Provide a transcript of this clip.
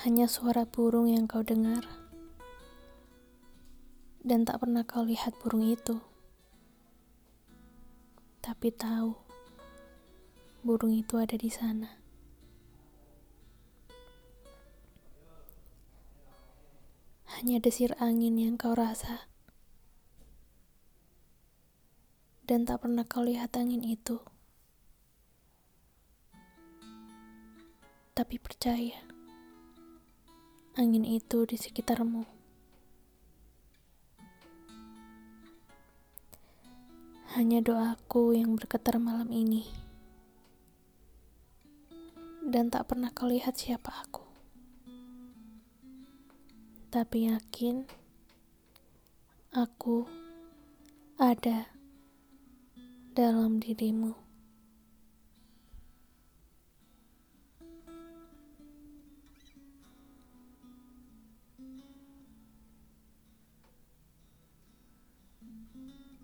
hanya suara burung yang kau dengar, dan tak pernah kau lihat burung itu, tapi tahu burung itu ada di sana. Hanya desir angin yang kau rasa, dan tak pernah kau lihat angin itu. Tapi percaya, angin itu di sekitarmu. Hanya doaku yang bergetar malam ini. Dan tak pernah kau lihat siapa aku. Tapi yakin aku ada dalam dirimu. Mm-hmm.